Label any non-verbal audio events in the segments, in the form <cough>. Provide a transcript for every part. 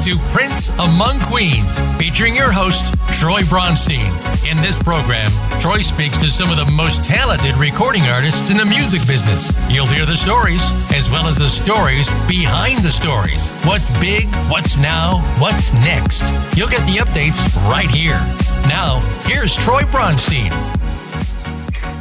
to Prince Among Queens, featuring your host, Troy Bronstein. In this program, Troy speaks to some of the most talented recording artists in the music business. You'll hear the stories, as well as the stories behind the stories. What's big, what's now, what's next. You'll get the updates right here. Now, here's Troy Bronstein.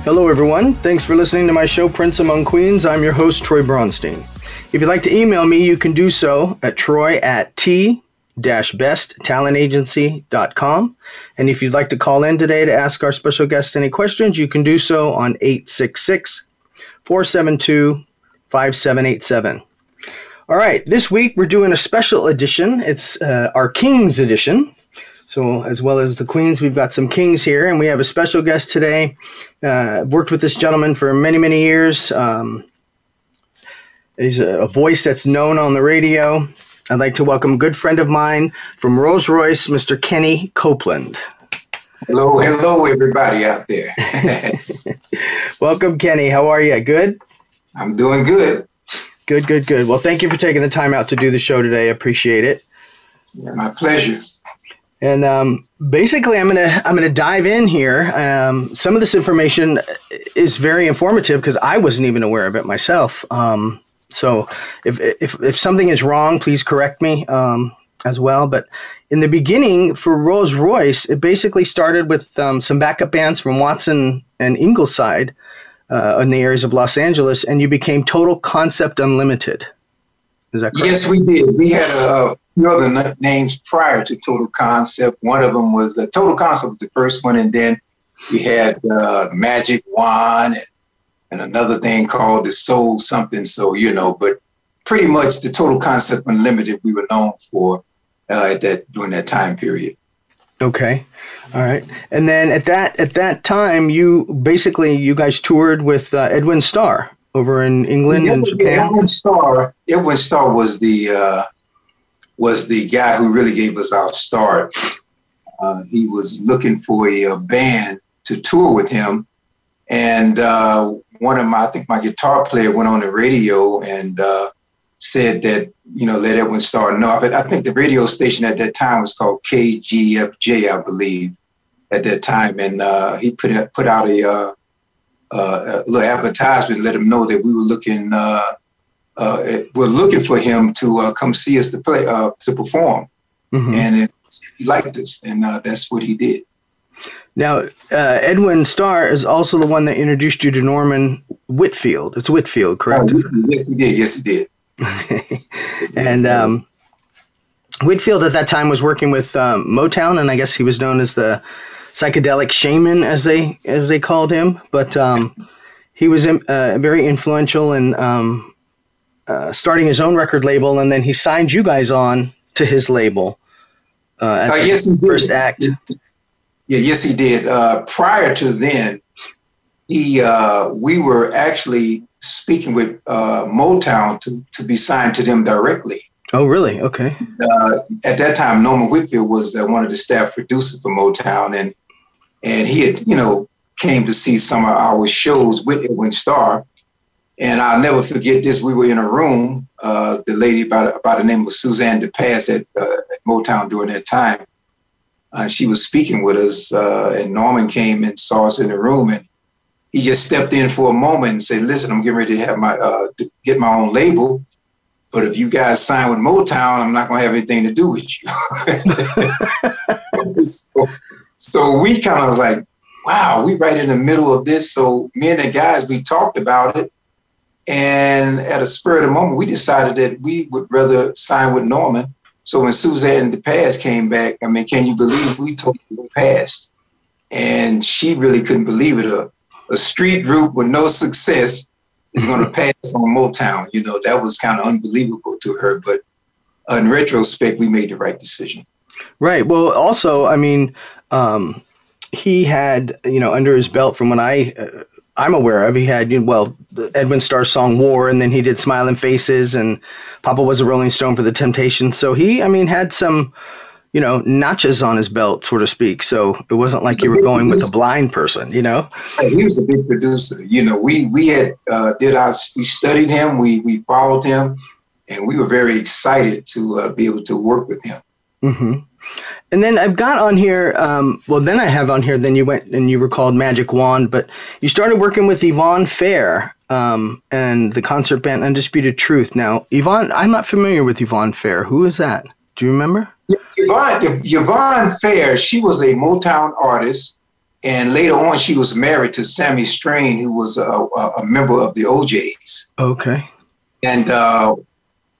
Hello, everyone. Thanks for listening to my show, Prince Among Queens. I'm your host, Troy Bronstein. If you'd like to email me, you can do so at troy at t besttalentagency.com. And if you'd like to call in today to ask our special guest any questions, you can do so on 866 472 5787. All right, this week we're doing a special edition. It's uh, our Kings edition. So, as well as the Queens, we've got some Kings here, and we have a special guest today. Uh, I've worked with this gentleman for many, many years. Um, He's a, a voice that's known on the radio. I'd like to welcome a good friend of mine from Rose Royce, Mr. Kenny Copeland. Hello, hello, everybody out there. <laughs> <laughs> welcome, Kenny. How are you? Good? I'm doing good. Good, good, good. Well, thank you for taking the time out to do the show today. I appreciate it. Yeah, my pleasure. And um, basically, I'm gonna I'm gonna dive in here. Um, some of this information is very informative because I wasn't even aware of it myself. Um, so if, if, if something is wrong, please correct me um, as well. But in the beginning for Rose Royce, it basically started with um, some backup bands from Watson and Ingleside uh, in the areas of Los Angeles, and you became Total Concept Unlimited. Is that correct? Yes, we did. We had a few other names prior to Total Concept. One of them was the Total Concept was the first one, and then we had uh, Magic Wand and another thing called the Soul something. So you know, but pretty much the Total Concept Unlimited we were known for uh, at that during that time period. Okay, all right. And then at that at that time, you basically you guys toured with uh, Edwin Starr over in England yeah, and Japan. Edwin Starr. Edwin Starr was the uh, was the guy who really gave us our start. Uh, he was looking for a, a, band to tour with him, and uh, one of my, I think my guitar player went on the radio and uh, said that, you know, let everyone know. But I think the radio station at that time was called KGFJ, I believe, at that time. And uh, he put, put out a, uh, uh, a little advertisement, let him know that we were looking, uh, uh, we're looking for him to come see us to play, to perform. Mm-hmm. And it, he liked us, and that's what he did. Now, uh, Edwin Starr is also the one that introduced you to Norman Whitfield. It's Whitfield, correct? Oh, yes, he did. Yes, he did. <laughs> and um, Whitfield at that time was working with um, Motown, and I guess he was known as the psychedelic shaman, as they as they called him. But um, he was uh, very influential in um, uh, starting his own record label, and then he signed you guys on to his label uh, as uh, yes, first act. Yeah, yes, he did. Uh, prior to then, he uh, we were actually speaking with uh, Motown to to be signed to them directly. Oh, really? Okay. Uh, at that time, Norman Whitfield was uh, one of the staff producers for Motown, and and he had you know came to see some of our shows with Edwin Starr. And I'll never forget this. We were in a room. Uh, the lady by, by the name of Suzanne de Passe at, at Motown during that time uh, she was speaking with us, uh, and Norman came and saw us in the room, and he just stepped in for a moment and said, "Listen, I'm getting ready to have my uh, to get my own label, but if you guys sign with Motown, I'm not going to have anything to do with you." <laughs> so, so, we kind of was like, "Wow, we right in the middle of this." So me and the guys, we talked about it, and at a spur of the moment, we decided that we would rather sign with Norman so when Suzanne de Passe came back, I mean, can you believe we totally passed? And she really couldn't believe it. A, a street group with no success is going <laughs> to pass on Motown. You know, that was kind of unbelievable to her. But in retrospect, we made the right decision. Right. Well, also, I mean, um, he had, you know, under his belt from when I uh, I'm aware of. He had, well, Edwin Starr song War, and then he did Smiling Faces, and Papa was a Rolling Stone for the Temptations. So he, I mean, had some, you know, notches on his belt, so to speak. So it wasn't like you were going with a blind person, you know. He was a big producer. You know, we we had uh, did our we studied him, we we followed him, and we were very excited to uh, be able to work with him. Mm-hmm. And then I've got on here. Um, well, then I have on here. Then you went and you were called Magic Wand, but you started working with Yvonne Fair um, and the concert band Undisputed Truth. Now, Yvonne, I'm not familiar with Yvonne Fair. Who is that? Do you remember? Yvonne, Yvonne Fair. She was a Motown artist, and later on, she was married to Sammy Strain, who was a, a member of the O'Jays. Okay. And uh,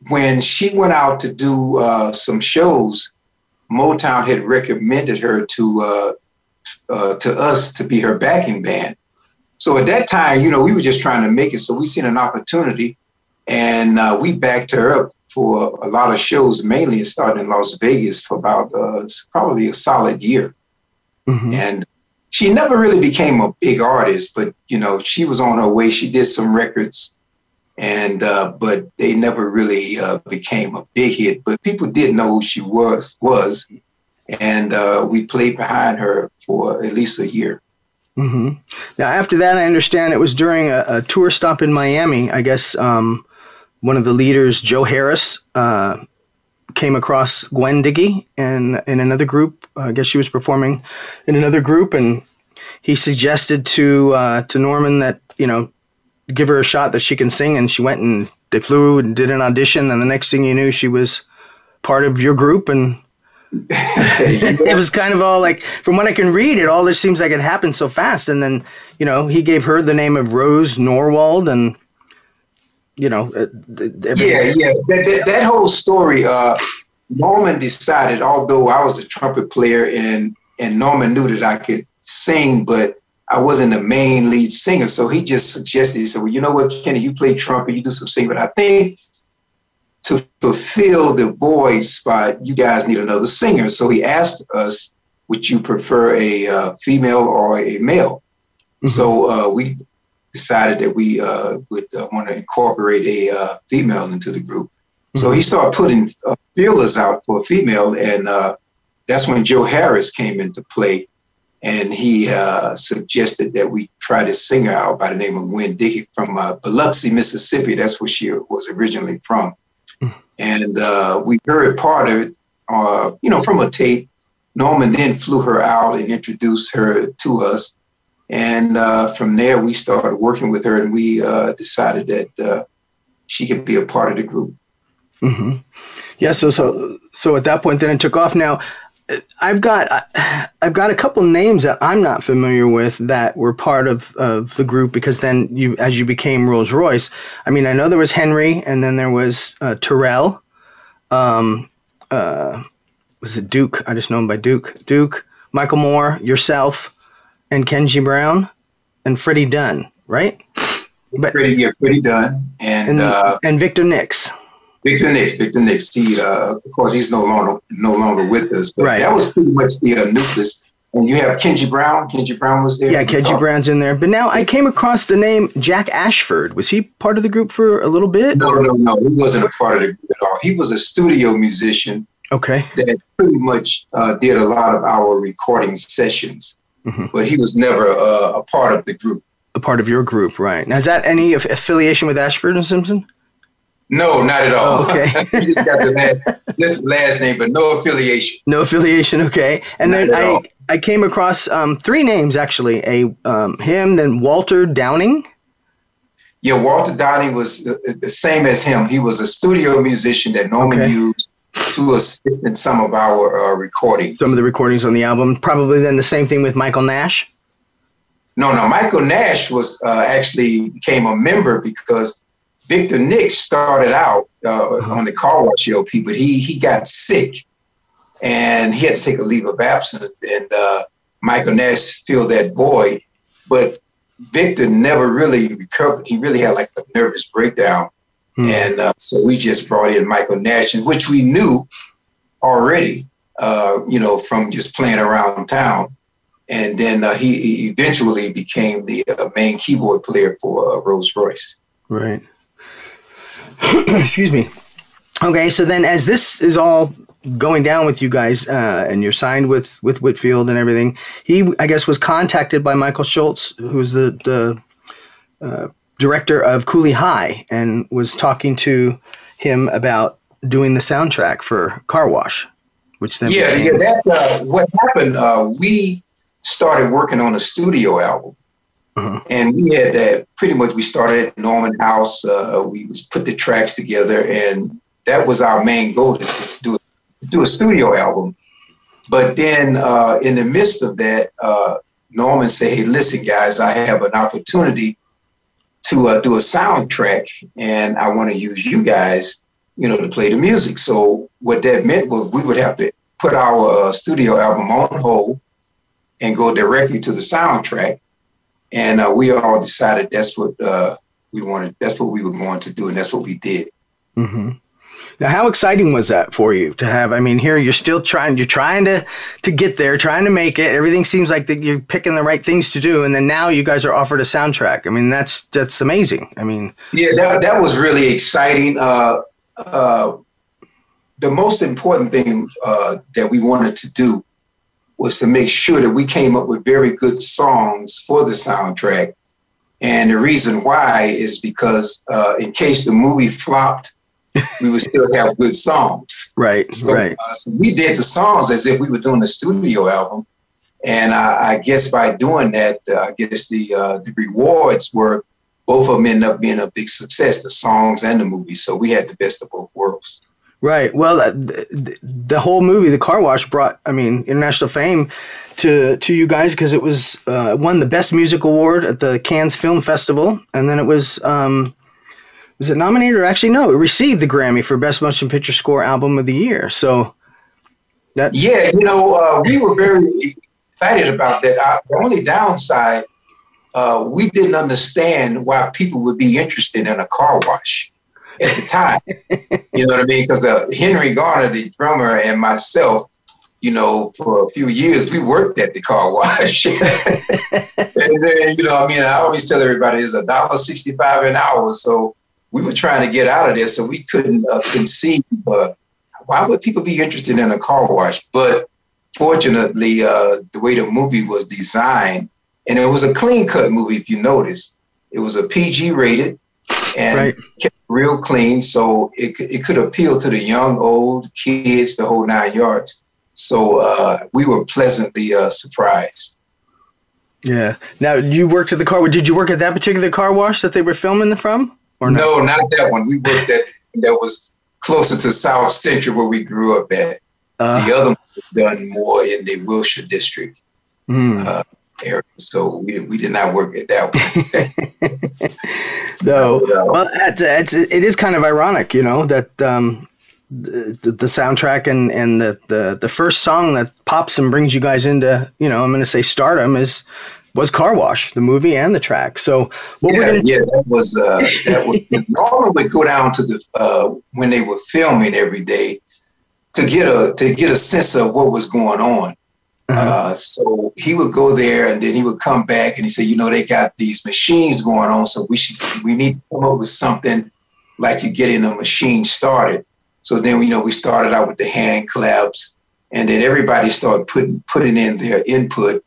when she went out to do uh, some shows, Motown had recommended her to uh, uh, to us to be her backing band. So at that time, you know, we were just trying to make it. So we seen an opportunity, and uh, we backed her up for a lot of shows. Mainly, it started in Las Vegas for about uh, probably a solid year, mm-hmm. and she never really became a big artist. But you know, she was on her way. She did some records and uh, but they never really uh, became a big hit. But people did know who she was was, and uh, we played behind her for at least a year. Mm-hmm. Now, after that, I understand it was during a, a tour stop in Miami. I guess um, one of the leaders, Joe Harris, uh, came across Gwen Dickey and in another group. I guess she was performing in another group, and he suggested to uh, to Norman that you know give her a shot that she can sing, and she went and they flew and did an audition, and the next thing you knew, she was part of your group, and <laughs> it was kind of all like, from what I can read, it all just seems like it happened so fast, and then you know he gave her the name of Rose Norwalt, and you know, uh, yeah, yeah, that, that, that whole story. Uh, Norman decided, although I was a trumpet player and and Norman knew that I could sing, but I wasn't the main lead singer. So he just suggested, he said, well, you know what, Kenny, you play trumpet, you do some singing, but I think to fulfill the boy spot, you guys need another singer. So he asked us, would you prefer a uh, female or a male? Mm-hmm. So uh, we decided that we uh, would uh, want to incorporate a uh, female into the group. Mm-hmm. So he started putting uh, feelers out for a female, and that's when Joe Harris came into play and he uh, suggested that we try this singer out by the name of Gwen Dickey from uh, Biloxi, Mississippi. That's where she was originally from. Mm. And uh, we heard part of it, uh, you know, from a tape. Norman then flew her out and introduced her to us. And uh, from there, we started working with her, and we uh, decided that she could be a part of the group. Mm-hmm. Yeah. So, so, so at that point, then it took off. Now, I've got I've got a couple names that I'm not familiar with that were part of, of the group because then you as you became Rose Royce. I mean, I know there was Henry and then there was uh, Terrell. Um, uh, was it Duke? I just know him by Duke. Duke, Michael Moore, yourself, and Kenji Brown, and Freddie Dunn, right? But Freddie, yeah, Freddie Dunn, and and, uh, and Victor Nix. Victor Nix, Victor Nix. He, uh, of course, he's no longer no longer with us. But right. that was pretty much the uh, nucleus. And you have Kenji Brown. Kenji Brown was there. Yeah, Kenji Brown's in there. But now I came across the name Jack Ashford. Was he part of the group for a little bit? No, no, no. He wasn't a part of the group at all. He was a studio musician. Okay. That pretty much uh, did a lot of our recording sessions, mm-hmm. but he was never uh, a part of the group. A part of your group, right? Now, is that any affiliation with Ashford and Simpson? No, not at all. Oh, okay. <laughs> he just got the last, just the last name, but no affiliation. No affiliation. Okay. And not then I all. I came across um, three names actually. A um, him, then Walter Downing. Yeah, Walter Downing was the same as him. He was a studio musician that Norman okay. used to assist in some of our uh, recordings. Some of the recordings on the album. Probably then the same thing with Michael Nash. No, no. Michael Nash was uh, actually became a member because Victor Nix started out uh, uh-huh. on the car wash LP, but he he got sick and he had to take a leave of absence. And uh, Michael Nash filled that void, but Victor never really recovered. He really had like a nervous breakdown, hmm. and uh, so we just brought in Michael Nash, which we knew already, uh, you know, from just playing around town. And then uh, he eventually became the uh, main keyboard player for Rose Royce. Right. <coughs> Excuse me. Okay, so then as this is all going down with you guys, uh, and you're signed with with Whitfield and everything, he I guess was contacted by Michael Schultz, who's the the uh, director of Cooley High, and was talking to him about doing the soundtrack for Car Wash, which then yeah, yeah. That uh, what happened. Uh, we started working on a studio album, uh-huh. and we had that pretty much. We started at Norman House. Uh, we put the tracks together, and that was our main goal to do do a studio album. But then, uh, in the midst of that, uh, Norman said, "Hey, listen, guys, I have an opportunity to uh, do a soundtrack, and I want to use you guys, you know, to play the music." So what that meant was we would have to put our uh, studio album on hold and go directly to the soundtrack. And uh, we all decided that's what uh, we wanted. That's what we were going to do, and that's what we did. Mm-hmm. Now, how exciting was that for you to have? I mean, here you're still trying, you're trying to to get there, trying to make it. Everything seems like that you're picking the right things to do, and then now you guys are offered a soundtrack. I mean, that's that's amazing. I mean, yeah, that that was really exciting. Uh, uh, the most important thing uh, that we wanted to do was to make sure that we came up with very good songs for the soundtrack. And the reason why is because uh, in case the movie flopped we would still have good songs. <laughs> Right, so, right. Uh, so we did the songs as if we were doing a studio album, and I, I guess by doing that, uh, I guess the uh, the rewards were both of them ended up being a big success, the songs and the movie. So we had the best of both worlds. Right. Well, uh, the, the whole movie, The Car Wash, brought I mean international fame to to you guys because it was uh, won the best music award at the Cannes Film Festival, and then it was. Um, was it nominated or actually no? It received the Grammy for Best Motion Picture Score Album of the Year. So that yeah, you know, uh, we were very excited about that. Uh, the only downside, uh, we didn't understand why people would be interested in a car wash at the time. you know what I mean? Because uh, Henry Garner, the drummer, and myself, you know, for a few years, we worked at the car wash. <laughs> and then, you know, I mean, I always tell everybody it's a dollar sixty-five an hour. So we were trying to get out of there, so we couldn't uh, conceive uh, why would people be interested in a car wash. But fortunately, uh, the way the movie was designed, and it was a clean cut movie, if you notice, it was a PG rated and right. kept real clean, so it it could appeal to the young, old, kids, the whole nine yards. So uh, we were pleasantly uh, surprised. Yeah. Now you worked at the car. Did you work at that particular car wash that they were filming from? Or no? no, not that one. We worked at <laughs> that was closer to South Central where we grew up at. Uh, the other one was done more in the Wilshire district mm. Uh, area, so we, we did not work it that way. <laughs> no, <laughs> well, it's, it's, it is kind of ironic, you know, that um, the, the soundtrack and, and the, the, the first song that pops and brings you guys into, you know, I'm going to say stardom is was Car Wash, the movie and the track. So what yeah, we're gonna yeah, that was uh, that was <laughs> normally would go down to the uh, when they were filming every day to get a to get a sense of what was going on. Uh-huh. Uh, so he would go there and then he would come back and he said, you know, they got these machines going on, so we should we need to come up with something like you getting a machine started. So then you know we started out with the hand claps, and then everybody started putting putting in their input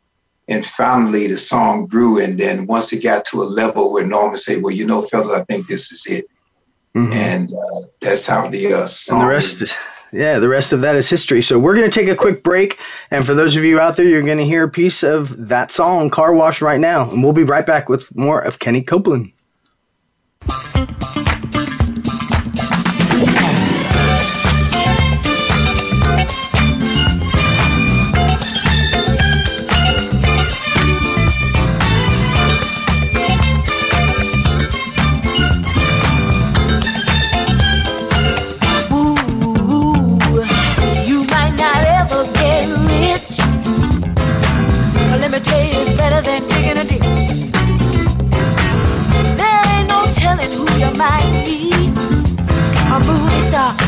and finally the song grew and then once it got to a level where norman said well you know fellas i think this is it mm-hmm. and uh, that's how the uh, song and the rest is, yeah the rest of that is history. So we're going to take a quick break and for those of you out there you're going to hear a piece of that song car wash right now. And we'll be right back with more of kenny copeland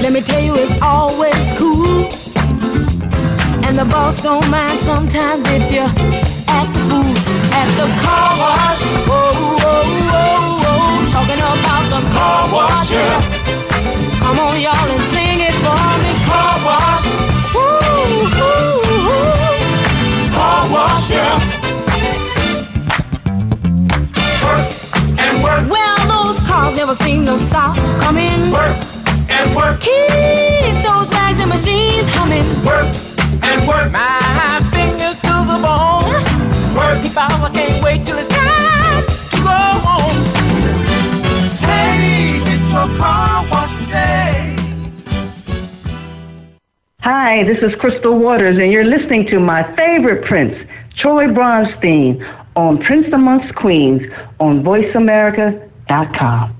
Let me tell you, it's always cool. And the boss don't mind sometimes if you act the fool at the car wash. Whoa, whoa, whoa, whoa. Talking about the car wash. Yeah. Come on, y'all, and sing it for me. Car wash. Woo. Car wash. Work and work. Well, those cars never seem to stop coming. Work. Keep those bags and machines humming. Work and work. My fingers to the bone. Work. If I can't wait till it's time to go home. Hey, get your car washed today. Hi, this is Crystal Waters, and you're listening to my favorite Prince, Troy Bronstein, on Prince Amongst Queens on VoiceAmerica.com.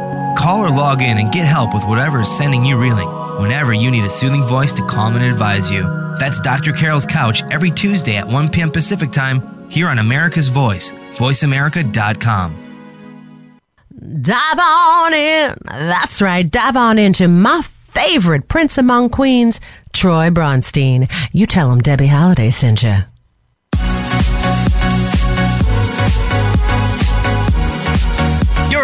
Call or log in and get help with whatever is sending you reeling whenever you need a soothing voice to calm and advise you. That's Dr. Carol's Couch every Tuesday at 1 p.m. Pacific Time here on America's Voice, voiceamerica.com. Dive on in. That's right. Dive on into my favorite Prince Among Queens, Troy Bronstein. You tell him Debbie Halliday sent you.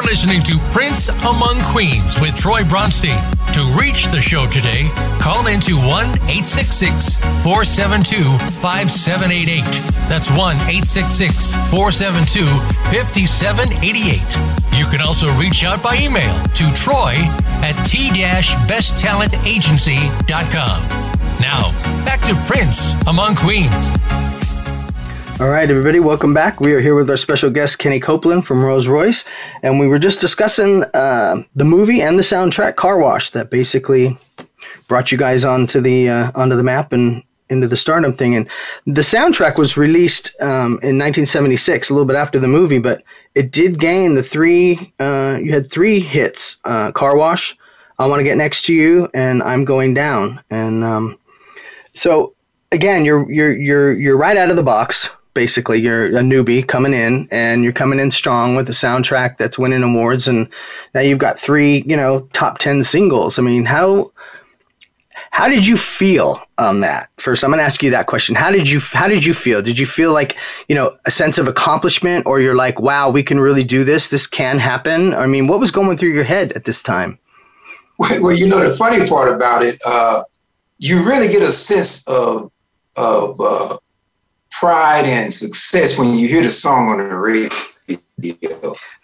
Listening to Prince Among Queens with Troy Bronstein. To reach the show today, call into 1 866 472 5788. That's 1 866 472 5788. You can also reach out by email to troy at t-besttalentagency.com. Now, back to Prince Among Queens. All right, everybody, welcome back. We are here with our special guest, Kenny Copeland from Rose Royce, and we were just discussing uh, the movie and the soundtrack Car Wash that basically brought you guys onto the uh, onto the map and into the stardom thing. And the soundtrack was released um, in 1976, a little bit after the movie, but it did gain the three. Uh, you had three hits: uh, Car Wash, I Want to Get Next to You, and I'm Going Down. And um, so again, you're you're you're you're right out of the box basically you're a newbie coming in and you're coming in strong with a soundtrack that's winning awards and now you've got three you know top 10 singles. I mean how how did you feel on that? First i'm going to ask you that question. How did you how did you feel? Did you feel like you know a sense of accomplishment or you're like wow we can really do this. This can happen? I mean what was going through your head at this time? Well you know the funny part about it uh, you really get a sense of of uh, pride and success when you hear the song on the radio.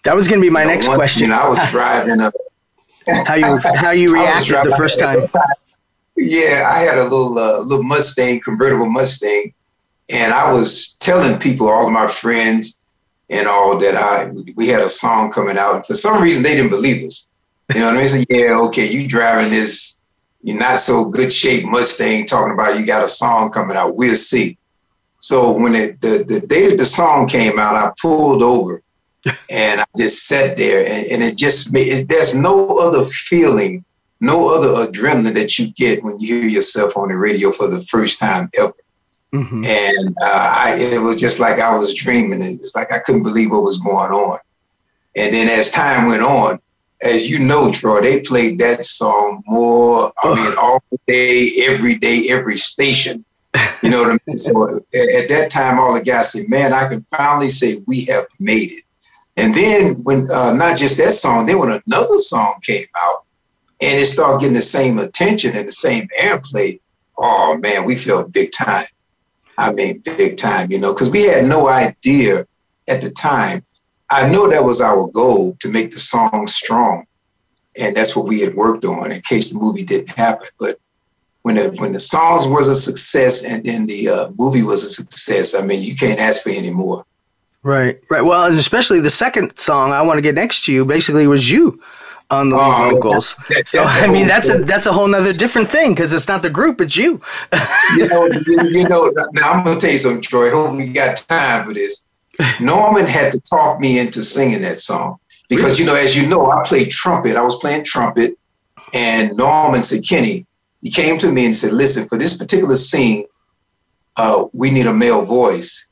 That was going to be my you know, next question. I was <laughs> driving a. how you how you <laughs> reacted the first time? Yeah, I had a little uh, little Mustang, convertible Mustang, and I was telling people, all of my friends, and all that I we had a song coming out. And for some reason, they didn't believe us. You know what I mean? Said, yeah, okay, you driving this, you're not so good shape Mustang, talking about you got a song coming out. We'll see. So when it, the, the day that the song came out, I pulled over <laughs> and I just sat there and, and it just made, it, there's no other feeling, no other adrenaline that you get when you hear yourself on the radio for the first time ever. Mm-hmm. And uh, I, it was just like I was dreaming. It was like I couldn't believe what was going on. And then as time went on, as you know, Troy, they played that song more, I mean, all day, every day, every station. You know what I mean? So at that time, all the guys said, "Man, I can finally say we have made it." And then when uh, not just that song, then when another song came out, and it started getting the same attention and the same airplay, oh man, we felt big time. I mean, big time. You know, because we had no idea at the time. I know that was our goal to make the song strong, and that's what we had worked on in case the movie didn't happen. But when the when the songs was a success and then the uh, movie was a success, I mean, you can't ask for any more. Right, right. Well, and especially the second song, "I Want to Get Next to You," basically was you on the Oh, vocals. that- so that's a I mean, that's a that's a whole nother different thing because it's not the group, it's you. you know, you, you know. Now I'm gonna tell you something, Troy. Hope we got time for this. Norman had to talk me into singing that song because you know, as you know, I played trumpet. I was playing trumpet, and Norman said, "Kenny," he came to me and said, "Listen, for this particular scene, uh, we need a male voice."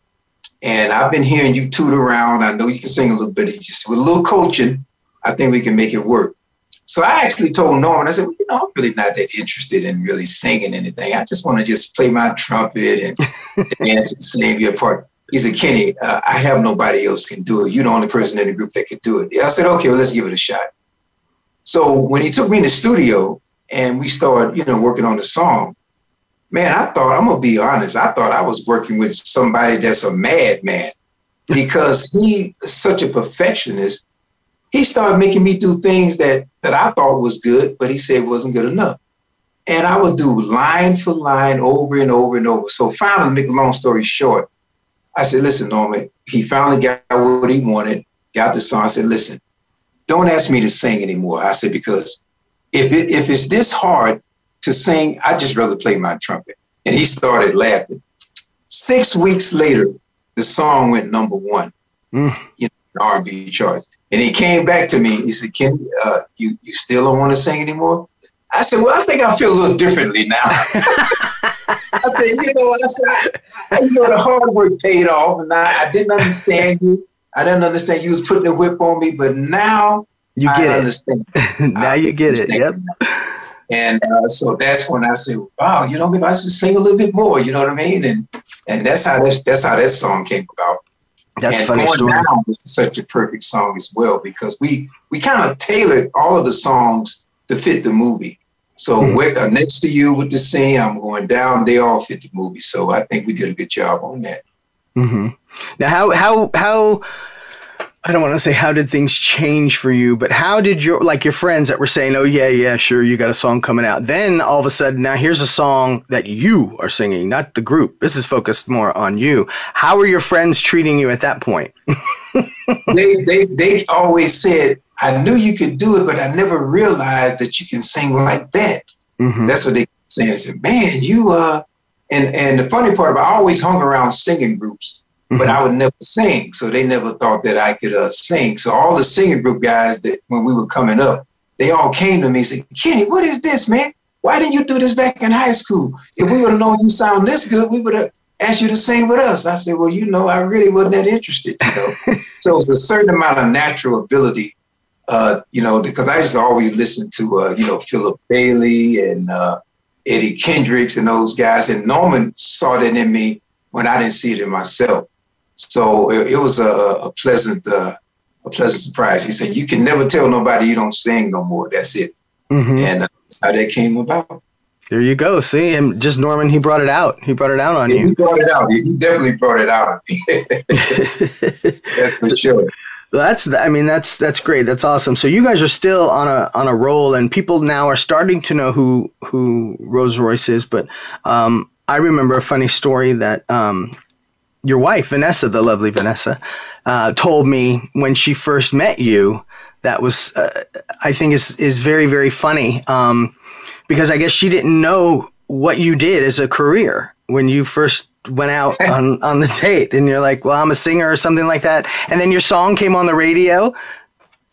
And I've been hearing you toot around. I know you can sing a little bit. Just with a little coaching, I think we can make it work. So I actually told Norman, I said, well, you know, I'm really not that interested in really singing anything. I just want to just play my trumpet and <laughs> dance and sing your part. He said, Kenny, uh, I have nobody else can do it. You're the only person in the group that can do it. I said, okay, well, let's give it a shot. So when he took me in the studio and we started, you know, working on the song, man, I thought, I'm to be honest, I thought I was working with somebody that's a madman because he such a perfectionist he started making me do things that that I thought was good, but he said wasn't good enough. And I would do line for line over and over and over. So finally, make a long story short, I said, listen, Norman, he finally got what he wanted, got the song. I said, listen, don't ask me to sing anymore. I said, because if it if it's this hard to sing, I just rather play my trumpet. And he started laughing. Six weeks later, the song went number one. Mm. Know, R&B charts. And he came back to me. He said, "Ken, uh, you you still don't want to sing anymore?" I said, "Well, I think I feel a little differently now." <laughs> I said, "You know, I said, I, you know, the hard work paid off, and I, I didn't understand you. I didn't understand you was putting the whip on me, but now You I get it. understand." <laughs> now you get it. Yep. And uh, so that's when I said, "Wow, you know, maybe I should sing a little bit more." You know what I mean? And and that's how that, that's how that song came about That's and funny going story. down was such a perfect song as well because we we kind of tailored all of the songs to fit the movie. So Mhm. with, uh, next to you with the scene, I'm going down. They all fit the movie. So I think we did a good job on that. Mm-hmm. Now, how how how I don't want to say how did things change for you, but how did your like your friends that were saying, "Oh yeah, yeah, sure, you got a song coming out." Then all of a sudden, now here's a song that you are singing, not the group. This is focused more on you. How are your friends treating you at that point? <laughs> they they they always said, "I knew you could do it, but I never realized that you can sing like that." Mhm. That's what they saying. They said, "Man, you uh," and and the funny part about I always hung around singing groups, but I would never sing, so they never thought that I could uh, sing. So all the singing group guys that when we were coming up, they all came to me and said, "Kenny, what is this, man? Why didn't you do this back in high school? If we would have known you sound this good, we would have." Asked you to sing with us. I said, Well, you know, I really wasn't that interested, you know. <laughs> so it's a certain amount of natural ability uh, you know, because I just always listen to, uh, you know, Philip Bailey and uh, Eddie Kendricks and those guys. And Norman saw that in me when I didn't see it in myself. So it, it was a, a pleasant, uh, a pleasant surprise. He said, "You can never tell nobody you don't sing no more. That's it." Mhm. And uh, that's how that came about. There you go. See, and just Norman, he brought it out. He brought it out on Yeah, he you. brought it out. He definitely brought it out me. <laughs> that's for sure. That's I mean that's that's great. That's awesome. So you guys are still on a on a roll, and people now are starting to know who who Rose Royce is. But um, I remember a funny story that um, your wife Vanessa, the lovely Vanessa, uh, told me when she first met you. That was uh, I think is is very very funny um, because I guess she didn't know what you did as a career when you first went out <laughs> on, on the date and you're like, well, I'm a singer or something like that. And then your song came on the radio.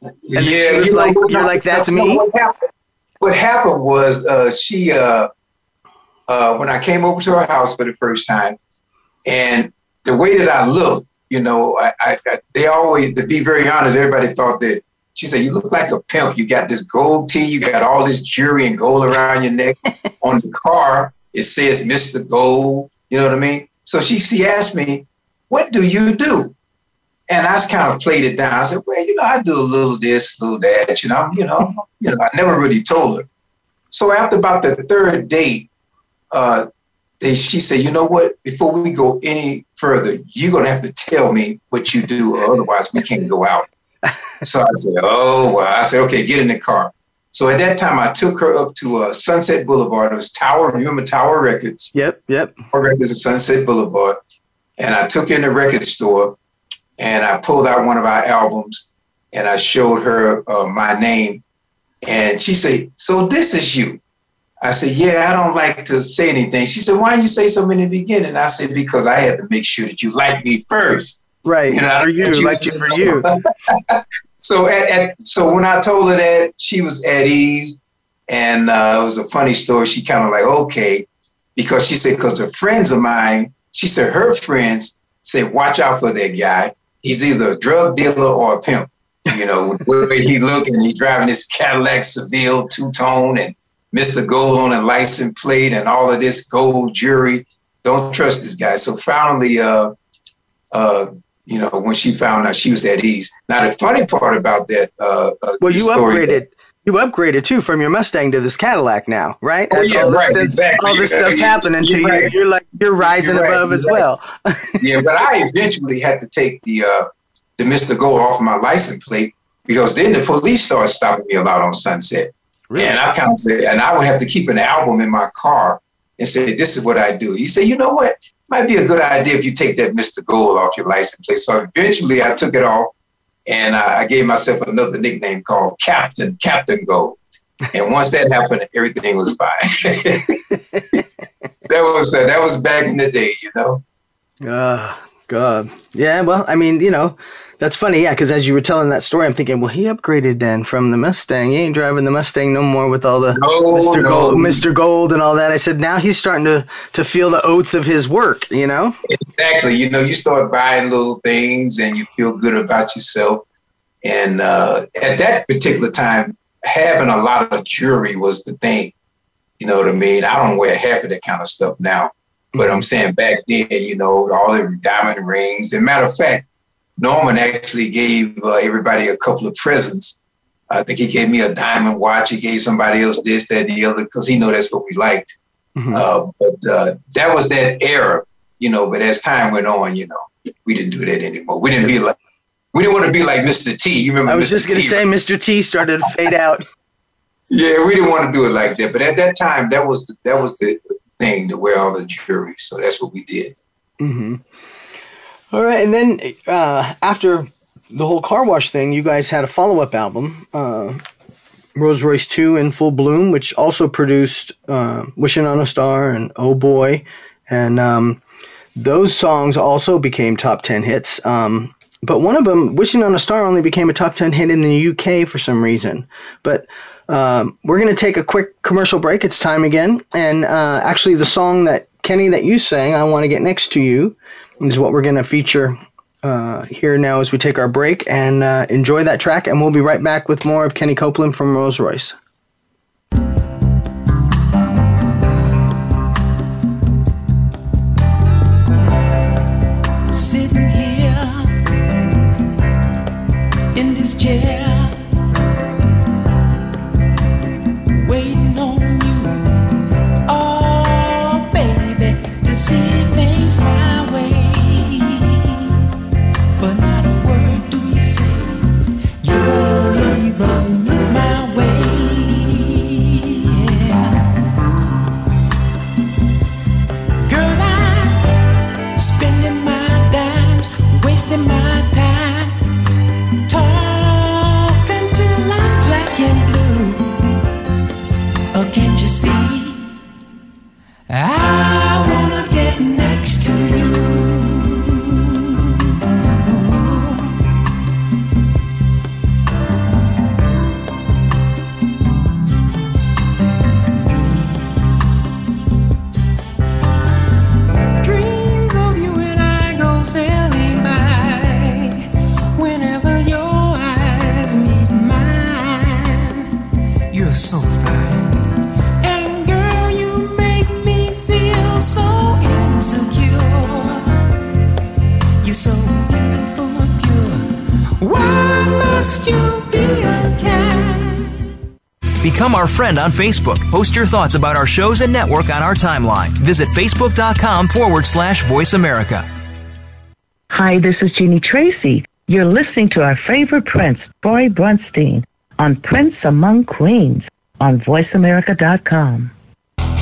And then she was you like- you're like, "That's me?" What happened, what happened was uh, she, uh, uh, when I came over to her house for the first time, and the way that I look, you know, I, I, I they always, to be very honest, everybody thought that she said, "You look like a pimp. You got this gold tee, you got all this jewelry and gold around your neck. <laughs> On the car, it says Mr. Gold. You know what I mean?" So she she asked me, "What do you do?" And I just kind of played it down. I said, "Well, you know, I do a little this, a little that. You know, you know, you know." I never really told her. So after about the third date, uh, they, she said, "You know what? Before we go any further, you're gonna have to tell me what you do, or otherwise we can't go out." so I said, "Oh, well." I said, "Okay, get in the car." So at that time, I took her up to uh, Sunset Boulevard. It was Tower. Remember Tower Records? Yep, yep. Tower Records at Sunset Boulevard. And I took her in the record store, and I pulled out one of our albums, and I showed her uh, my name, And she said, So this is you. I said, Yeah, I don't like to say anything. She said, Why do you say something in the beginning? I said, Because I had to make sure that you like me first. Right. You know, for you, she like you for you. <laughs> So at, at so when I told her that, she was at ease. And uh, it was a funny story. She kind of like, okay, because she said, because the friends of mine, she said her friends said, watch out for that guy. He's either a drug dealer or a pimp. You know, <laughs> the way he look and he's driving his Cadillac Seville two tone and Mr. Gold on a license plate and all of this gold jewelry. Don't trust this guy. So finally, uh, uh, you know, when she found out she was at ease. Now the funny part about that, uh, uh, Well, you story- upgraded. You upgraded too from your Mustang to this Cadillac now, right? Oh, yeah, all this right, exactly. All this stuff's happening to You're you. right. You're like you're rising You're right, above as right. well. <laughs> yeah, but I eventually had to take the uh, the Mr. Go off my license plate because then the police started stopping me a lot on Sunset. And I kind of said, and I would have to keep an album in my car and say, "This is what I do." You say, "You know what? Might be a good idea if you take that Mr. Gold off your license plate." So eventually, I took it off, and I, I gave myself another nickname called Captain Captain Gold. And once that happened, everything was fine. <laughs> that was uh, that was back in the day, you know. Oh, God. Yeah, well, I mean, you know, that's funny, yeah, because as you were telling that story, I'm thinking, well, he upgraded then from the Mustang. He ain't driving the Mustang no more with all the No, Mr. no. Gold, Mr. Gold and all that. I said, now he's starting to, to feel the oats of his work, you know? Exactly. You know, you start buying little things and you feel good about yourself. And uh, at that particular time, having a lot of jewelry was the thing. You know what I mean? I don't wear half of that kind of stuff now. But I'm saying back then, you know, all the diamond rings. And matter of fact, Norman actually gave uh, everybody a couple of presents. I think he gave me a diamond watch. He gave somebody else this, that, and the other, because he know that's what we liked. Mhm. Uh, but uh, that was that era, you know. But as time went on, you know, we didn't do that anymore. We didn't be like, we didn't want to be like Mr. T. You remember? I was Mr. just going to T? say, Mr. T started to fade out. Yeah, we didn't want to do it like that. But at that time, that was the, that was the thing to wear all the jewelry. So that's what we did. hmm All right, and then uh, after the whole car wash thing, you guys had a follow up album, uh, Rose Royce Two in Full Bloom, which also produced uh, "Wishing on a Star" and "Oh Boy," and um, those songs also became top ten hits. Um, but one of them, "Wishing on a Star," only became a top ten hit in the UK for some reason. But um, we're going to take a quick commercial break. It's time again. And uh, actually, the song that Kenny that you sang, I Want to Get Next to You, is what we're going to feature uh, here now as we take our break and uh, enjoy that track. And we'll be right back with more of Kenny Copeland from Rose Royce. Sitting Become our friend on Facebook. Post your thoughts about our shows and network on our timeline. Visit facebook.com forward slash voice America. Hi, this is Jeannie Tracy. You're listening to our favorite prince, Troy Bronstein, on Prince Among Queens on VoiceAmerica.com.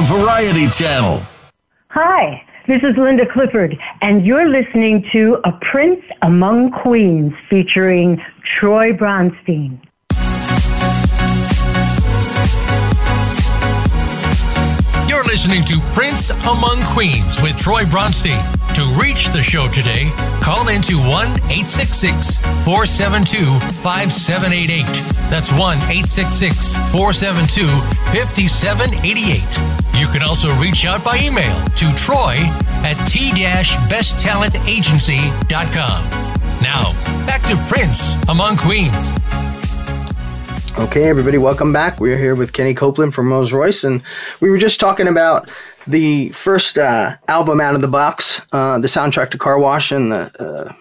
Variety Channel. Hi, this is Linda Clifford, and you're listening to A Prince Among Queens featuring Troy Bronstein. You're listening to Prince Among Queens with Troy Bronstein. To reach the show today, call into 1 866 472 5788. That's 1 866 472 5788. You can also reach out by email to troy at t-besttalentagency.com. Now, back to Prince Among Queens. Okay, everybody, welcome back. We're here with Kenny Copeland from Rose Royce, and we were just talking about the first uh, album out of the box, uh, the soundtrack to Car Wash, and the uh,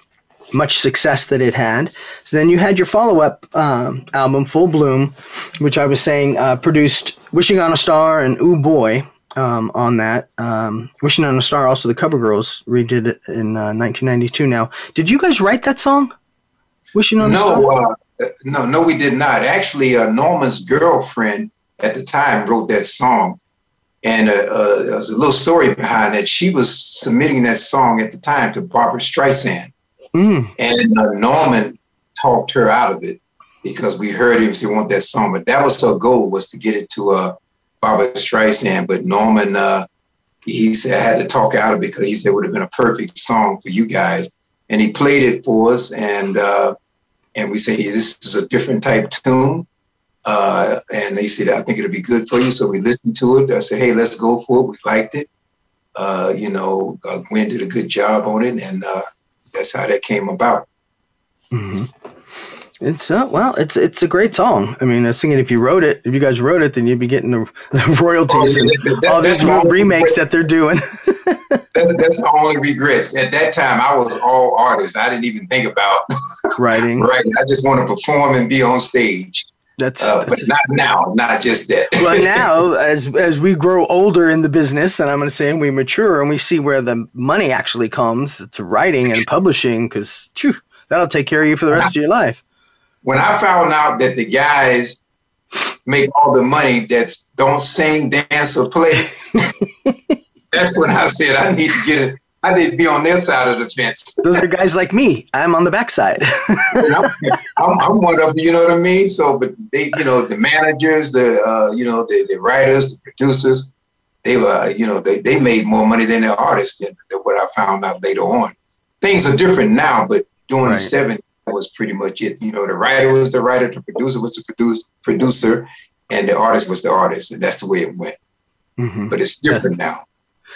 much success that it had. So then you had your follow up um, album, Full Bloom, which I was saying uh, produced Wishing on a Star and Ooh Boy. Um, on that, um, Wishing on a Star, also the Cover Girls redid it in 1992. Now, did you guys write that song? Wishing on a Star? No, uh, no, no, we did not. Actually, uh, Norman's girlfriend at the time wrote that song, and uh, uh, there's a little story behind that. She was submitting that song at the time to Barbra Streisand, Mm. and uh, Norman talked her out of it because we heard him say want that song, but that was her goal was to get it to uh, Barbra Streisand. But Norman, uh, he said I had to talk out of it because he said it would have been a perfect song for you guys, and he played it for us, and uh, and we say hey, this is a different type tune. Uh, and they said, I think it'll be good for you. So we listened to it. I said, hey, let's go for it. We liked it. Uh, you know, uh, Gwen did a good job on it, and uh, that's how that came about. hmm It's uh, well, it's it's a great song. I mean, I was thinking if you wrote it, if you guys wrote it, then you'd be getting the, <laughs> the royalties Oh, and that- all these remakes that they're doing. <laughs> That's, that's my only regrets. At that time, I was all artist. I didn't even think about Writing. <laughs> right, I just want to perform and be on stage. That's, Uh, but not now, not just that. <laughs> well now <laughs> as as we grow older in the business and i'm going to say and we mature and we see where the money actually comes to writing and publishing because that'll take care of you for the rest of your life when I found out that the guys make all the money that don't sing, dance, or play, <laughs> that's when I said I need to get it. I need to be on their side of the fence. <laughs> those are guys like me i'm on the backside <laughs> I'm, I'm, I'm one of them, you know what I mean? So, but they, you know, the managers, the, uh, you know, the, the writers, the producers, they were, you know, they, they made more money than the artists than, than what I found out later on. Things are different now, but during Right. the 70s, was pretty much it. You know, the writer was the writer, the producer was the produce, producer, and the artist was the artist. And that's the way it went. Mhm. But it's different now.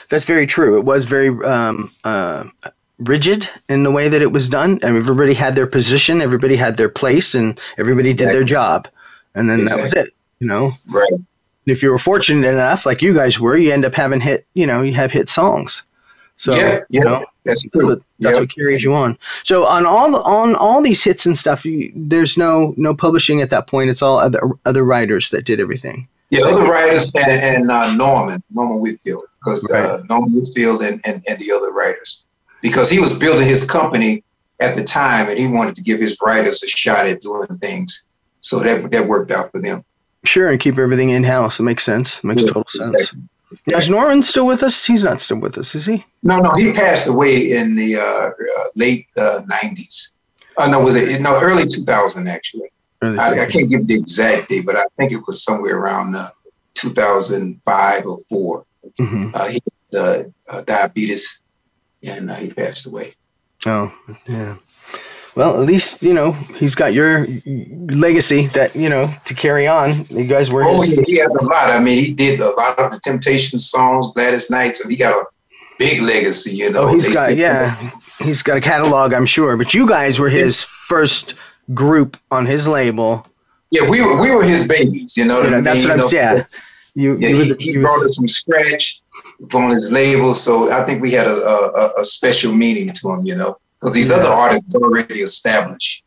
That's very true it was very um, uh, rigid in the way that it was done I mean, everybody had their position everybody had their place and everybody did their job and then that was it you know Right. if you were fortunate enough like you guys were you end up having hit you know you have hit songs so yeah, you yeah, know that's true. what, that's Yeah. what carries you on. So on all on all these hits and stuff, you, there's no no publishing at that point. It's all other other writers that did everything. Yeah, other writers and, and uh, Norman, Norman Whitfield, because uh, Norman Whitfield and, and, and the other writers, because he was building his company at the time, and he wanted to give his writers a shot at doing things. So that that worked out for them. Sure, and keep everything in house. It makes sense. It makes Yeah, total sense. exactly. Now, is Norman still with us? He's not still with us, is he? No, no, he passed away in the uh, uh, late uh, '90s. Oh no, was it no early 2000 actually? Early I, I can't give the exact date, but I think it was somewhere around uh, 2005 or 4 Mhm. Uh, he had uh, uh, diabetes, and uh, he passed away. Oh, yeah. Well, at least you know he's got your legacy that you know to carry on. You guys were Oh, his. yeah, he has a lot. I mean, he did a lot of the Temptation songs, Gladys Knight, so he got a big legacy. You know, Oh, he's They got still- yeah, he's got a catalog, I'm sure. But you guys were his first group on his label. Yeah, we were we were his babies. You know, You know, that's mean? what I'm You know, saying. You, Yeah, you he, the- he you brought us from scratch from his label, so I think we had a a, a special meaning to him. You know, because these other artists are already established.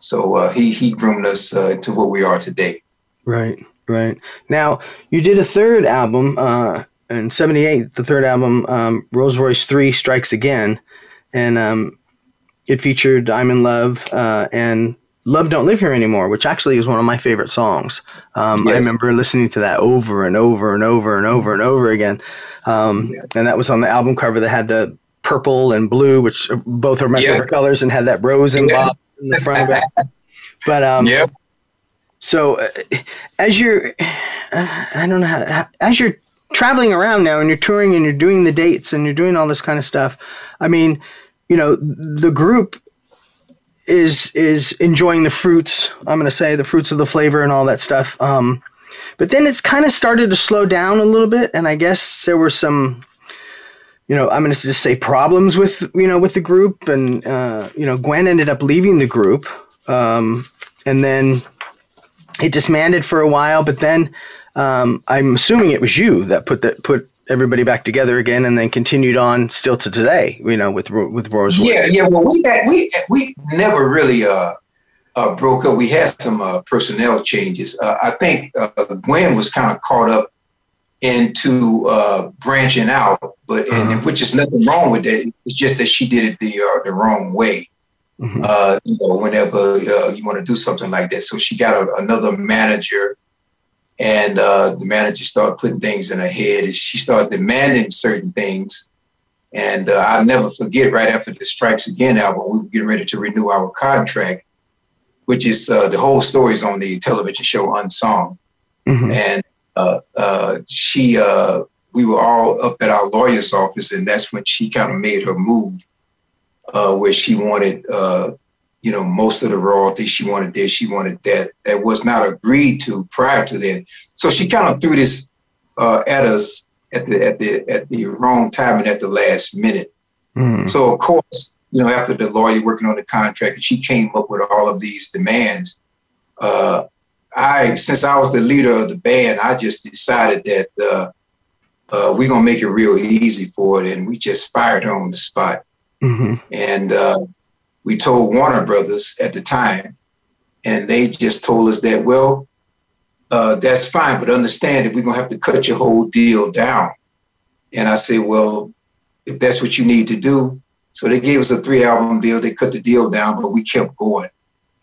So uh, he he groomed us uh, to what we are today. Right, right. Now you did a third album uh, in '78. The third album, um, Rose Royce Three Strikes Again, and um, it featured "I'm in Love" uh, and "Love Don't Live Here Anymore," which actually is one of my favorite songs. Um, I remember listening to that over and over and over and over and over again. Um, And that was on the album cover that had the purple and blue, which both are my Yeah. favorite colors, and had that rose and Yeah. in the front of it. <laughs> But um, Yep. so, uh, as you're, uh, I don't know how, how, as you're traveling around now and you're touring and you're doing the dates and you're doing all this kind of stuff. I mean, you know, the group is is enjoying the fruits. I'm to say the fruits of the flavor and all that stuff. Um, but then it's kind of started to slow down a little bit, and I guess there were some. You know, I'm to just say problems with you know with the group, and uh, you know, Gwen ended up leaving the group, um, and then it disbanded for a while, but then um, I'm assuming it was you that put that put everybody back together again, and then continued on still to today. You know, with with Rose. Yeah, yeah. Well, we had, we we never really uh, uh, broke up. We had some uh, personnel changes. Uh, I think uh, Gwen was kind of caught up into uh, branching out, but and, which is nothing wrong with that. It's just that she did it the uh, the wrong way. Uh, you know, whenever uh, you want to do something like that, so she got a, another manager, and uh, the manager started putting things in her head, and she started demanding certain things. And uh, I'll never forget right after the Strikes Again album, we were getting ready to renew our contract, which is uh, the whole story is on the television show Unsung. And uh, uh, she, uh, we were all up at our lawyer's office, and that's when she kind of made her move, uh, where she wanted, uh, you know, most of the royalties. She wanted this, she wanted that. That was not agreed to prior to that. So she kind of threw this uh, at us at the at the at the wrong time and at the last minute. So of course, you know, after the lawyer working on the contract, she came up with all of these demands. Uh, I, since I was the leader of the band, I just decided that uh, uh, we're gonna make it real easy for it, and we just fired her on the spot. And uh, we told Warner Brothers at the time, and they just told us that, well, uh, that's fine, but understand that we're gonna have to cut your whole deal down. And I said, well, if that's what you need to do. So they gave us a three album deal. They cut the deal down, but we kept going.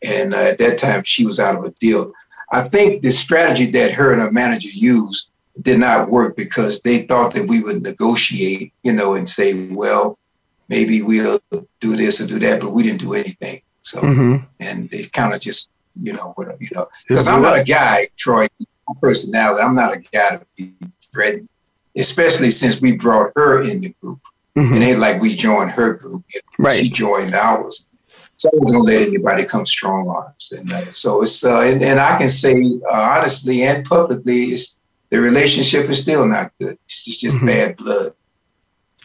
And uh, at that time, she was out of a deal. I think the strategy that her and her manager used did not work because they thought that we would negotiate, you know, and say, well, maybe we'll do this or do that, but we didn't do anything. So, Mhm. and they kind of just, you know, what, you know, because I'm not a guy, Troy, personality, I'm not a guy to be threatened, especially since we brought her in the group. It ain't like we joined her group. you know, Right. She joined ours. So I wasn't gonna let anybody come strong on us. And uh, so it's uh, and, and I can say uh, honestly and publicly, it's the relationship is still not good. It's just, just bad blood.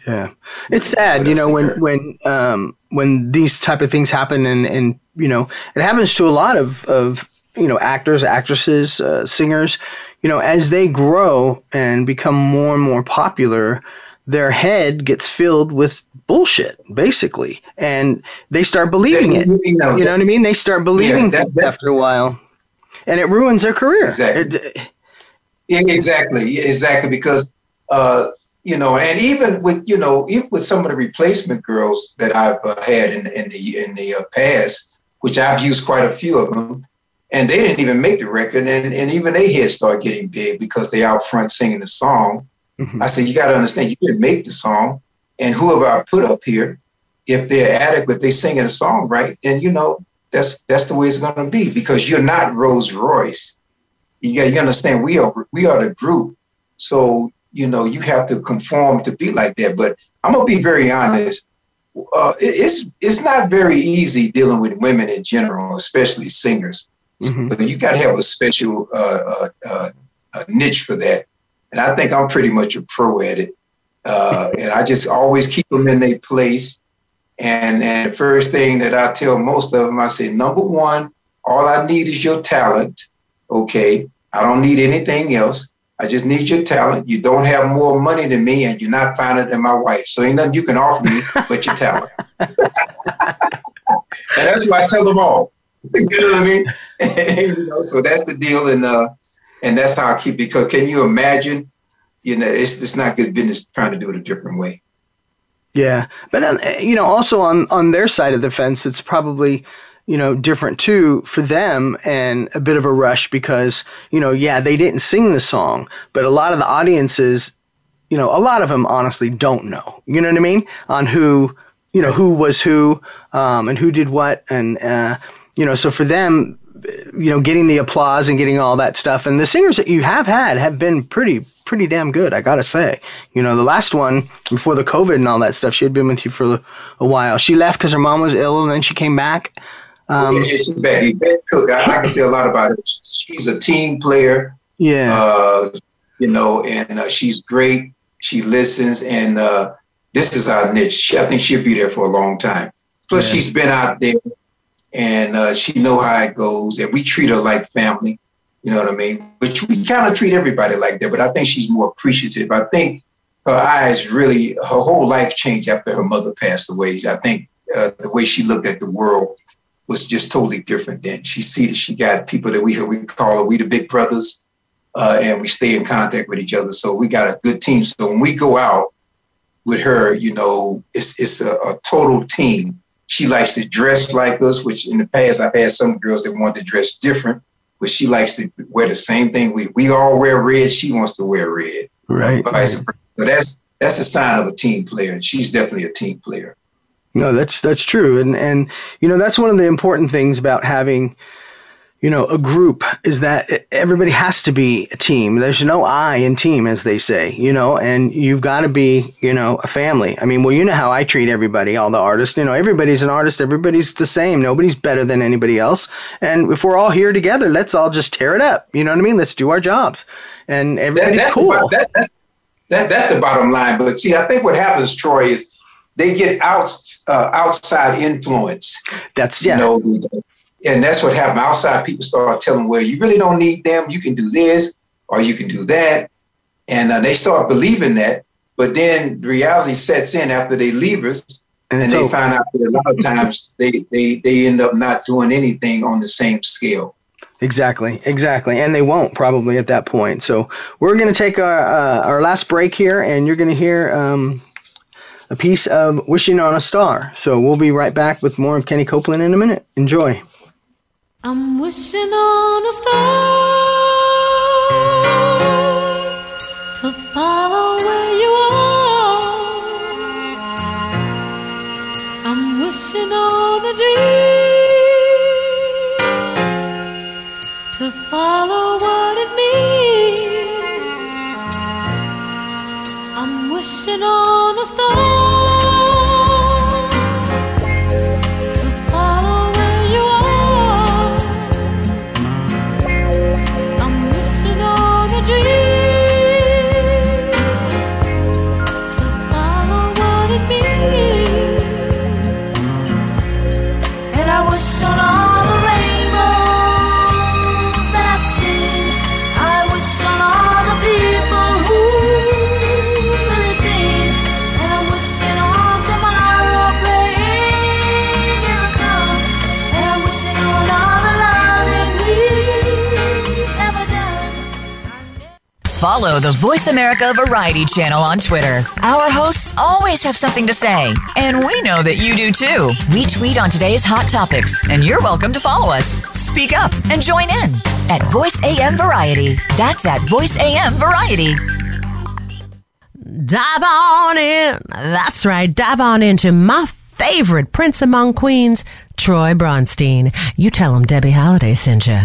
Yeah, it's sad, you know, when when um, when these type of things happen, and and you know, it happens to a lot of of you know actors, actresses, uh, singers. You know, as they grow and become more and more popular, their head gets filled with bullshit, basically, and they start believing it. You know, You know what I mean? They start believing that- after a while, and it ruins their career. Exactly. It- exactly, exactly. Because uh, you know, and even with you know, even with some of the replacement girls that I've uh, had in in the in the uh, past, which I've used quite a few of them, and they didn't even make the record, and and even they heads start getting big because they out front singing the song. I said, you got to understand, you didn't make the song, and whoever I put up here, if they're adequate, they singing a song right, then you know that's that's the way it's going to be because you're not Rose Royce. You got you understand we are we are the group, so you know you have to conform to be like that. But I'm gonna be very honest. Uh, it- it's it's not very easy dealing with women in general, especially singers. But you got to have a special uh, uh, uh, uh, niche for that, and I think I'm pretty much a pro at it. Uh, and I just always keep them in their place. And and the first thing that I tell most of them, I say, number one, all I need is your talent. Okay, I don't need anything else. I just need your talent. You don't have more money than me, and you're not finer than my wife. So ain't nothing you can offer me but your talent. <laughs> and that's what I tell them all. you know what I mean? <laughs> you know, so that's the deal. And uh, and that's how I keep because can you imagine? You know, it's it's not good business trying to do it a different way. Yeah, but um, you know, also on on their side of the fence, it's probably you know different too for them and a bit of a rush because you know, yeah, they didn't sing the song, but a lot of the audiences, you know, a lot of them honestly don't know. You know what I mean? On who you know who was who um, and who did what, and uh, you know, so for them, you know, getting the applause and getting all that stuff, and the singers that you have had have been pretty pretty damn good, I gotta say. You know, the last one before the COVID and all that stuff, she had been with you for a while. She left because her mom was ill, and then she came back. Um, yeah, she's Betty. Betty Cook. I, I, can say a lot about her. She's a team player. Yeah. Uh, you know, and uh, she's great. She listens, and uh, this is our niche. She, I think she'll be there for a long time. Plus, yeah. she's been out there, and uh, she know how it goes, and we treat her like family. You know what I mean? Which we kind of treat everybody like that, but I think she's more appreciative. I think her eyes really, her whole life changed after her mother passed away. I think uh, the way she looked at the world was just totally different then. She see that she got people that we we call her we the big brothers, uh, and we stay in contact with each other. So we got a good team. So when we go out with her, you know, it's it's a, a total team. She likes to dress like us, which in the past I've had some girls that want to dress different but she likes to wear the same thing. We we all wear red. She wants to wear red. Right. Vice versa. So that's that's a sign of a team player, and she's definitely a team player. No, that's that's true, and and you know that's one of the important things about having you know, a group is that everybody has to be a team. There's no I in team, as they say, you know, and you've got to be, you know, a family. I mean, well, you know how I treat everybody, all the artists, you know, everybody's an artist. Everybody's the same. Nobody's better than anybody else. And if we're all here together, let's all just tear it up. You know what I mean? Let's do our jobs. And everybody's that, cool. The, that, that's, that, that's the bottom line. But see, I think what happens, Troy, is they get out, uh, outside influence. That's, yeah. You know, and that's what happened. Outside people start telling, well, you really don't need them. You can do this or you can do that. And uh, they start believing that. But then reality sets in after they leave us. And, and they over. find out that a lot of times they, they, they end up not doing anything on the same scale. Exactly, exactly, and they won't probably at that point. So we're going to take our uh, our last break here, and you're going to hear um, a piece of "Wishing on a Star." So we'll be right back with more of Kenny Copeland in a minute. Enjoy. I'm wishing on a star to follow where wishing on a star. Follow the Voice America Variety channel on Twitter. Our hosts always have something to say, and we know that you do too. We tweet on today's hot topics, and you're welcome to follow us. Speak up and join in at Voice AM Variety. That's at Voice AM Variety. Dive on in. That's right. Dive on into my favorite Prince Among Queens, Troy Bronstein. You tell him Debbie Halliday sent you.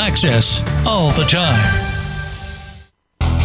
access, all the time.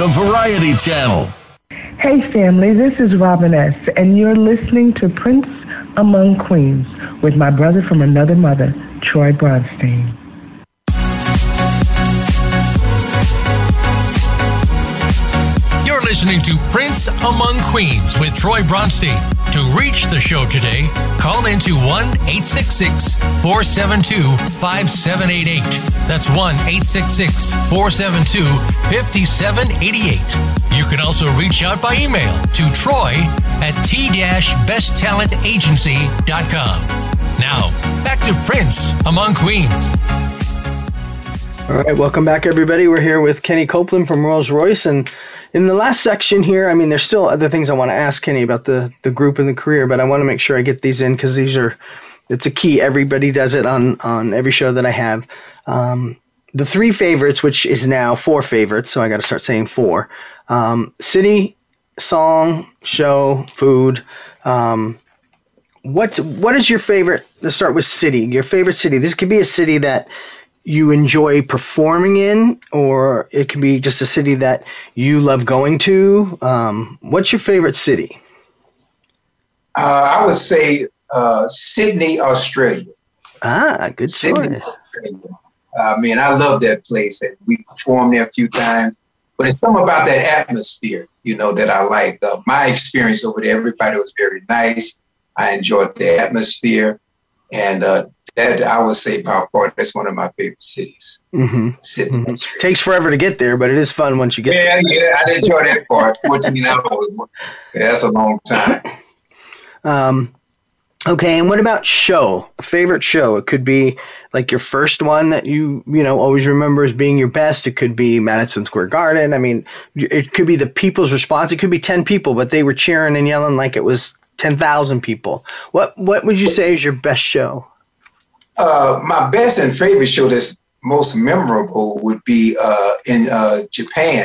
The variety Channel. Hey family, this is Robin S., and you're listening to Prince Among Queens with my brother from another mother, Troy Bronstein. You're listening to Prince Among Queens with Troy Bronstein. To reach the show today, call into 1 866 472 5788. That's 1 866 472 5788. You can also reach out by email to troy at t-besttalentagency.com. Now, back to Prince Among Queens. All right, welcome back, everybody. We're here with Kenny Copeland from Rose Royce, and in the last section here, I mean, there's still other things I want to ask Kenny about the the group and the career, but I want to make sure I get these in because these are it's a key. Everybody does it on on every show that I have. Um, the three favorites, which is now four favorites, so I got to start saying four. Um, city, song, show, food. Um, what what is your favorite? Let's start with city. Your favorite city. This could be a city that you enjoy performing in, or it can be just a city that you love going to. Um, what's your favorite city? Uh, I would say uh, Sydney, Australia. Ah, good Sydney, choice. Australia. I mean, I love that place, and we performed there a few times. But it's something about that atmosphere, you know, that I like. Uh, my experience over there, everybody was very nice. I enjoyed the atmosphere, and uh, that I would say by far that's one of my favorite cities. Mm-hmm. Sydney. Takes forever to get there, but it is fun once you get Yeah, there. yeah, I enjoy that part. Fourteen hours. Yeah, that's a long time. Um, okay, and what about show? A favorite show? It could be like your first one that you you know always remember as being your best. It could be Madison Square Garden. I mean, it could be the people's response. It could be ten people, but they were cheering and yelling like it was ten thousand people. What what would you say is your best show? Uh, my best and favorite show that's most memorable would be uh, in uh, Japan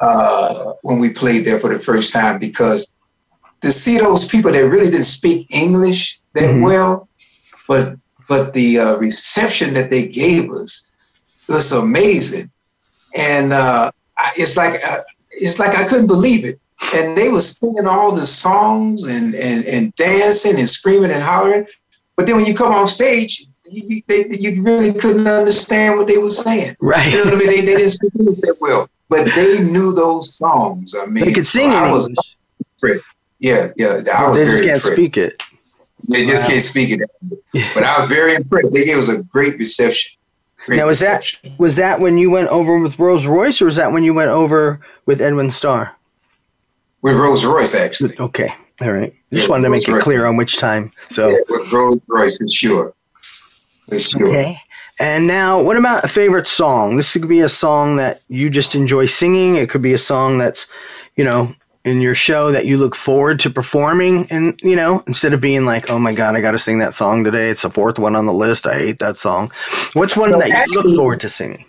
uh, when we played there for the first time because to see those people that really didn't speak English that well, but but the uh, reception that they gave us was amazing, and uh, I- it's like uh, it's like I couldn't believe it. And they were singing all the songs and and and dancing and screaming and hollering, but then when you come on stage, you, they, you really couldn't understand what they were saying. Right. You know what I mean? They, they didn't speak English that well, but they knew those songs. I mean, They could sing so in I was English. impressed. Yeah, yeah. I was They just can't impressed. speak it. They just Wow. can't speak it. But I was very impressed. They gave us a great reception. Great Now was that was that when you went over with Rose Royce, or was that when you went over with Edwin Starr? With Rose Royce, actually. Okay, all right. Just Yeah, wanted to make it Rose-Royce. clear on which time. So. Yeah, with Rose Royce, for sure. For sure. Okay. And now, what about a favorite song? This could be a song that you just enjoy singing. It could be a song that's, you know, in your show that you look forward to performing. And, you know, instead of being like, oh my God, I got to sing that song today. It's the fourth one on the list. I hate that song. What's one No, that you look forward to singing?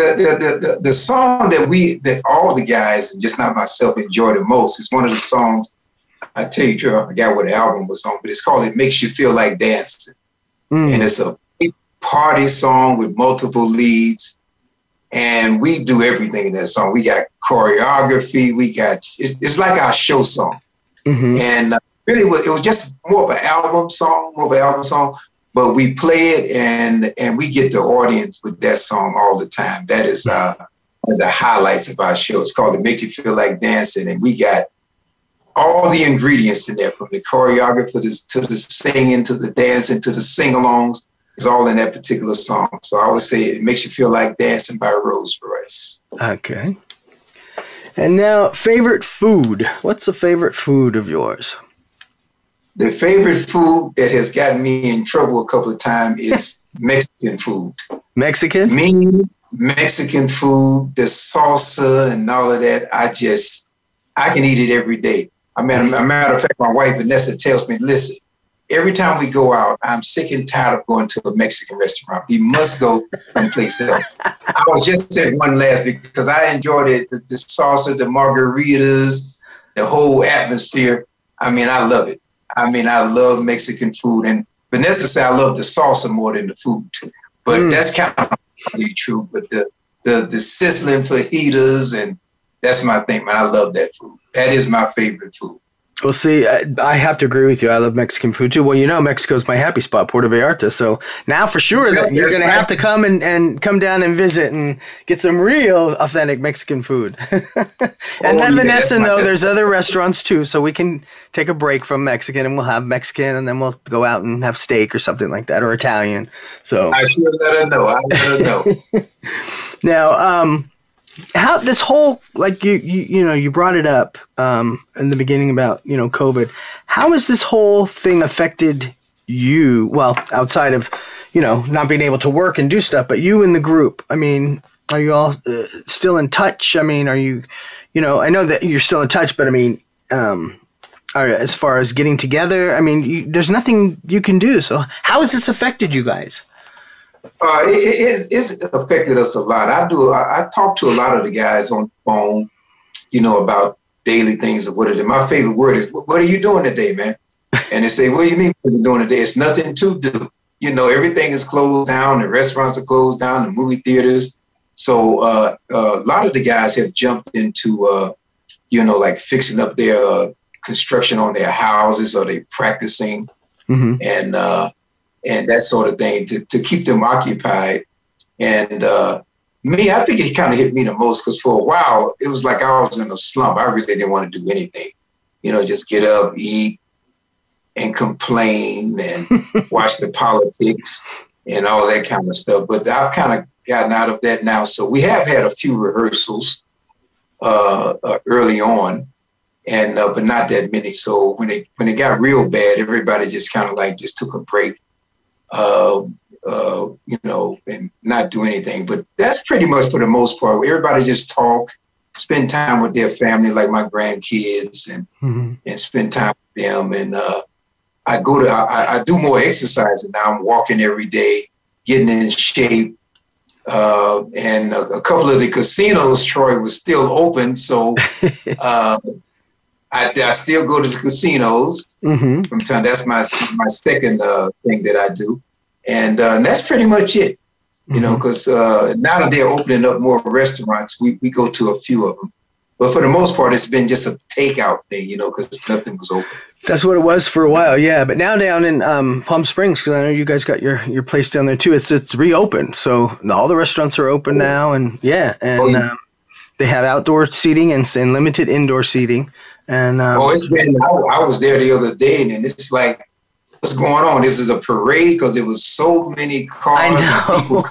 The, the, the, the song that we that all the guys and just not myself enjoy the most is one of the songs I tell you, Trevor, I forgot what the album was on, but it's called It Makes You Feel Like Dancing. And it's a big party song with multiple leads. And we do everything in that song. We got choreography, we got it's, it's like our show song. Mm-hmm. And uh, really, it was, it was just more of an album song, more of an album song. But we play it, and and we get the audience with that song all the time. That is uh, one of the highlights of our show. It's called "It Make You Feel Like Dancing," and we got all the ingredients in there, from the choreography to the, singing, to the dancing, to the sing-alongs. It's all in that particular song. So I would say "It Makes You Feel Like Dancing" by Rose Royce. Okay. And now, favorite food. What's a favorite food of yours? The favorite food that has gotten me in trouble a couple of times is <laughs> Mexican food. Mexican? Me, Mexican food, the salsa and all of that. I just, I can eat it every day. I mean, a matter of fact, my wife Vanessa tells me, listen, every time we go out, I'm sick and tired of going to a Mexican restaurant. We must go someplace else. I was just at one last because I enjoyed it. The, the salsa, the margaritas, the whole atmosphere. I mean, I love it. I mean, I love Mexican food. And Vanessa said I love the salsa more than the food. But mm. that's kind of really true. But the, the, the sizzling fajitas, and that's my thing, man. I love that food. That is my favorite food. Well, see, I, I, have to agree with you. I love Mexican food too. Well, you know, Mexico's my happy spot, Puerto Vallarta. So now for sure that you're going to have to come and, and come down and visit and get some real authentic Mexican food. <laughs> and oh, then yeah, Vanessa, know there's other restaurants too. So we can take a break from Mexican and we'll have Mexican and then we'll go out and have steak or something like that or Italian. So I should let her know. I let her know. <laughs> now, um, how this whole like you you, you know you brought it up um, in the beginning about you know COVID. How has this whole thing affected you? Well, outside of you know not being able to work and do stuff, but you and the group. I mean, are you all uh, still in touch? I mean, are you you know I know that you're still in touch, but I mean. Um, as far as getting together, I mean, you, there's nothing you can do. So, how has this affected you guys? Uh, it, it, it's affected us a lot. I do. I, I, talk to a lot of the guys on the phone, you know, about daily things of what it is. My favorite word is, "What are you doing today, man?" And they say, "What do you mean what are you doing today? It's nothing to do." You know, everything is closed down. The restaurants are closed down. The movie theaters. So uh, uh, a lot of the guys have jumped into, uh, you know, like fixing up their uh, construction on their houses, or they practicing, mm-hmm. and uh, and that sort of thing to, to keep them occupied. And uh, me, I think it kind of hit me the most because for a while it was like I was in a slump. I really didn't want to do anything, you know, just get up, eat, and complain and <laughs> watch the politics and all that kind of stuff. But I've kind of gotten out of that now. So we have had a few rehearsals uh, uh, early on, and uh, but not that many. So when it when it got real bad, everybody just kind of like just took a break uh, uh, you know, and not do anything. But that's pretty much for the most part. Everybody just talk, spend time with their family, like my grandkids, and mm-hmm. and spend time with them. And uh, I go to I, I do more exercising now. I'm walking every day, getting in shape. Uh, and a, a, couple of the casinos, Troy, was still open, so <laughs> uh, I, I, still go to the casinos mm-hmm. from time. That's my my second uh, thing that I do, and, uh, and that's pretty much it. You mm-hmm. know, because uh, now that they're opening up more restaurants, we, we go to a few of them. But for the most part, it's been just a takeout thing, you know, because nothing was open. That's what it was for a while, yeah. But now down in um, Palm Springs, because I know you guys got your, your place down there too. It's it's reopened, so all the restaurants are open oh. now, and yeah, and oh, yeah. Um, they have outdoor seating and, and limited indoor seating. And um, oh, it's been. I, I, was there the other day, and it's like, what's going on? This is a parade because there was so many cars. I know.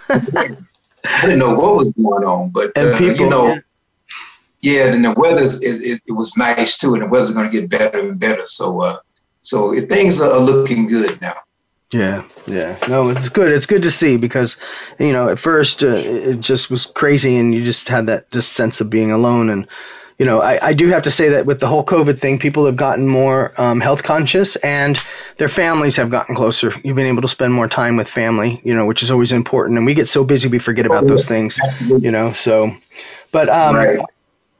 I didn't know what was going on, but uh, people, you know, yeah. Then the weather is it, it, was nice too, and the weather's going to get better and better. So, uh, so things are looking good now. Yeah, yeah. No, it's good. It's good to see because, you know, at first uh, it just was crazy, and you just had that just sense of being alone and you know, I, I do have to say that with the whole COVID thing, people have gotten more um, health conscious and their families have gotten closer. You've been able to spend more time with family, you know, which is always important. And we get so busy we forget about those things, you know. So, but um, right.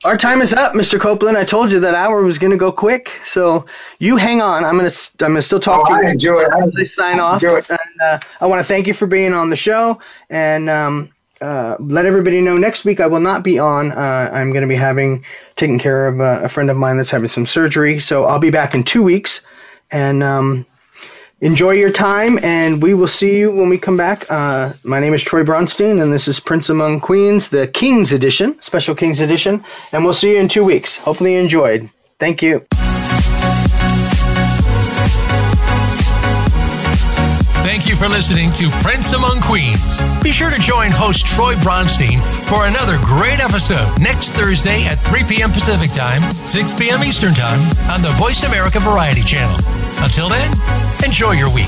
our time is up, Mr. Copeland. I told you that hour was going to go quick, so you hang on. I'm gonna I'm gonna still talk oh, to you. I enjoy it. As I sign off, and, uh, I want to thank you for being on the show and. Um, uh, let everybody know next week I will not be on. Uh, I'm going to be having taking care of a, a, friend of mine that's having some surgery, so I'll be back in two weeks. And um, enjoy your time, and we will see you when we come back. Uh, my name is Troy Bronstein, and this is Prince Among Queens, the Kings Edition, Special Kings Edition, and we'll see you in two weeks. Hopefully, you enjoyed. Thank you. Thank you for listening to Prince Among Queens. Be sure to join host Troy Bronstein for another great episode next Thursday at 3 p.m. Pacific Time, 6 p.m. Eastern Time on the Voice America Variety Channel. Until then, enjoy your week.